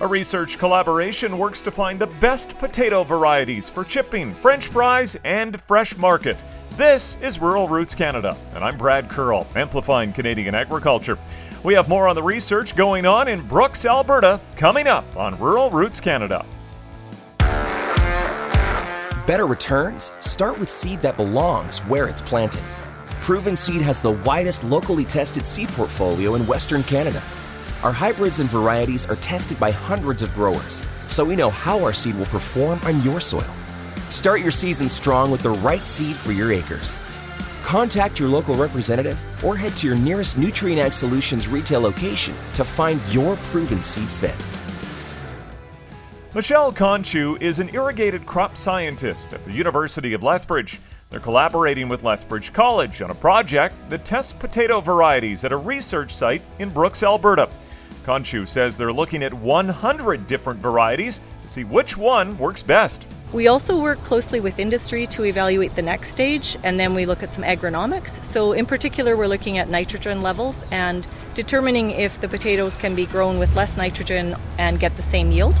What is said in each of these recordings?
A research collaboration works to find the best potato varieties for chipping, french fries, and fresh market. This is Rural Roots Canada, and I'm Brad Curl, amplifying Canadian agriculture. We have more on the research going on in Brooks, Alberta, coming up on Rural Roots Canada. Better returns start with seed that belongs where it's planted. Proven Seed has the widest locally tested seed portfolio in Western Canada. Our hybrids and varieties are tested by hundreds of growers, so we know how our seed will perform on your soil. Start your season strong with the right seed for your acres. Contact your local representative or head to your nearest Nutrien Ag Solutions retail location to find your proven seed fit. Michelle Konschuh is an irrigated crop scientist at the University of Lethbridge. They're collaborating with Lethbridge College on a project that tests potato varieties at a research site in Brooks, Alberta. Konschuh says they're looking at 100 different varieties to see which one works best. We also work closely with industry to evaluate the next stage, and then we look at some agronomics. So, in particular, we're looking at nitrogen levels and determining if the potatoes can be grown with less nitrogen and get the same yield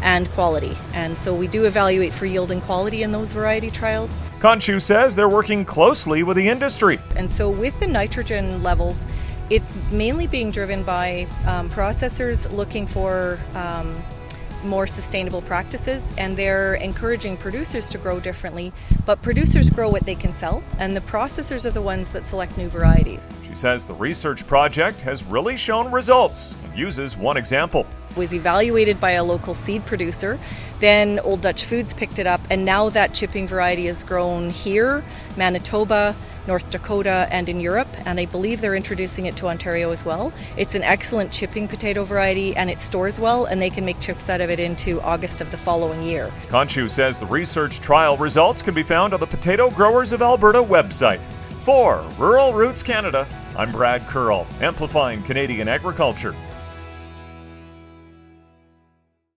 and quality. And so, we do evaluate for yield and quality in those variety trials. Konschuh says they're working closely with the industry. And so, with the nitrogen levels, it's mainly being driven by um, processors looking for um, more sustainable practices and they're encouraging producers to grow differently. But producers grow what they can sell, and the processors are the ones that select new varieties. She says the research project has really shown results and uses one example. Was evaluated by a local seed producer, then Old Dutch Foods picked it up, and now that chipping variety is grown here, Manitoba, North Dakota, and in Europe, and I believe they're introducing it to Ontario as well. It's an excellent chipping potato variety and it stores well, and they can make chips out of it into August of the following year. Konschuh says the research trial results can be found on the Potato Growers of Alberta website. For Rural Roots Canada, I'm Brad Curl, amplifying Canadian agriculture.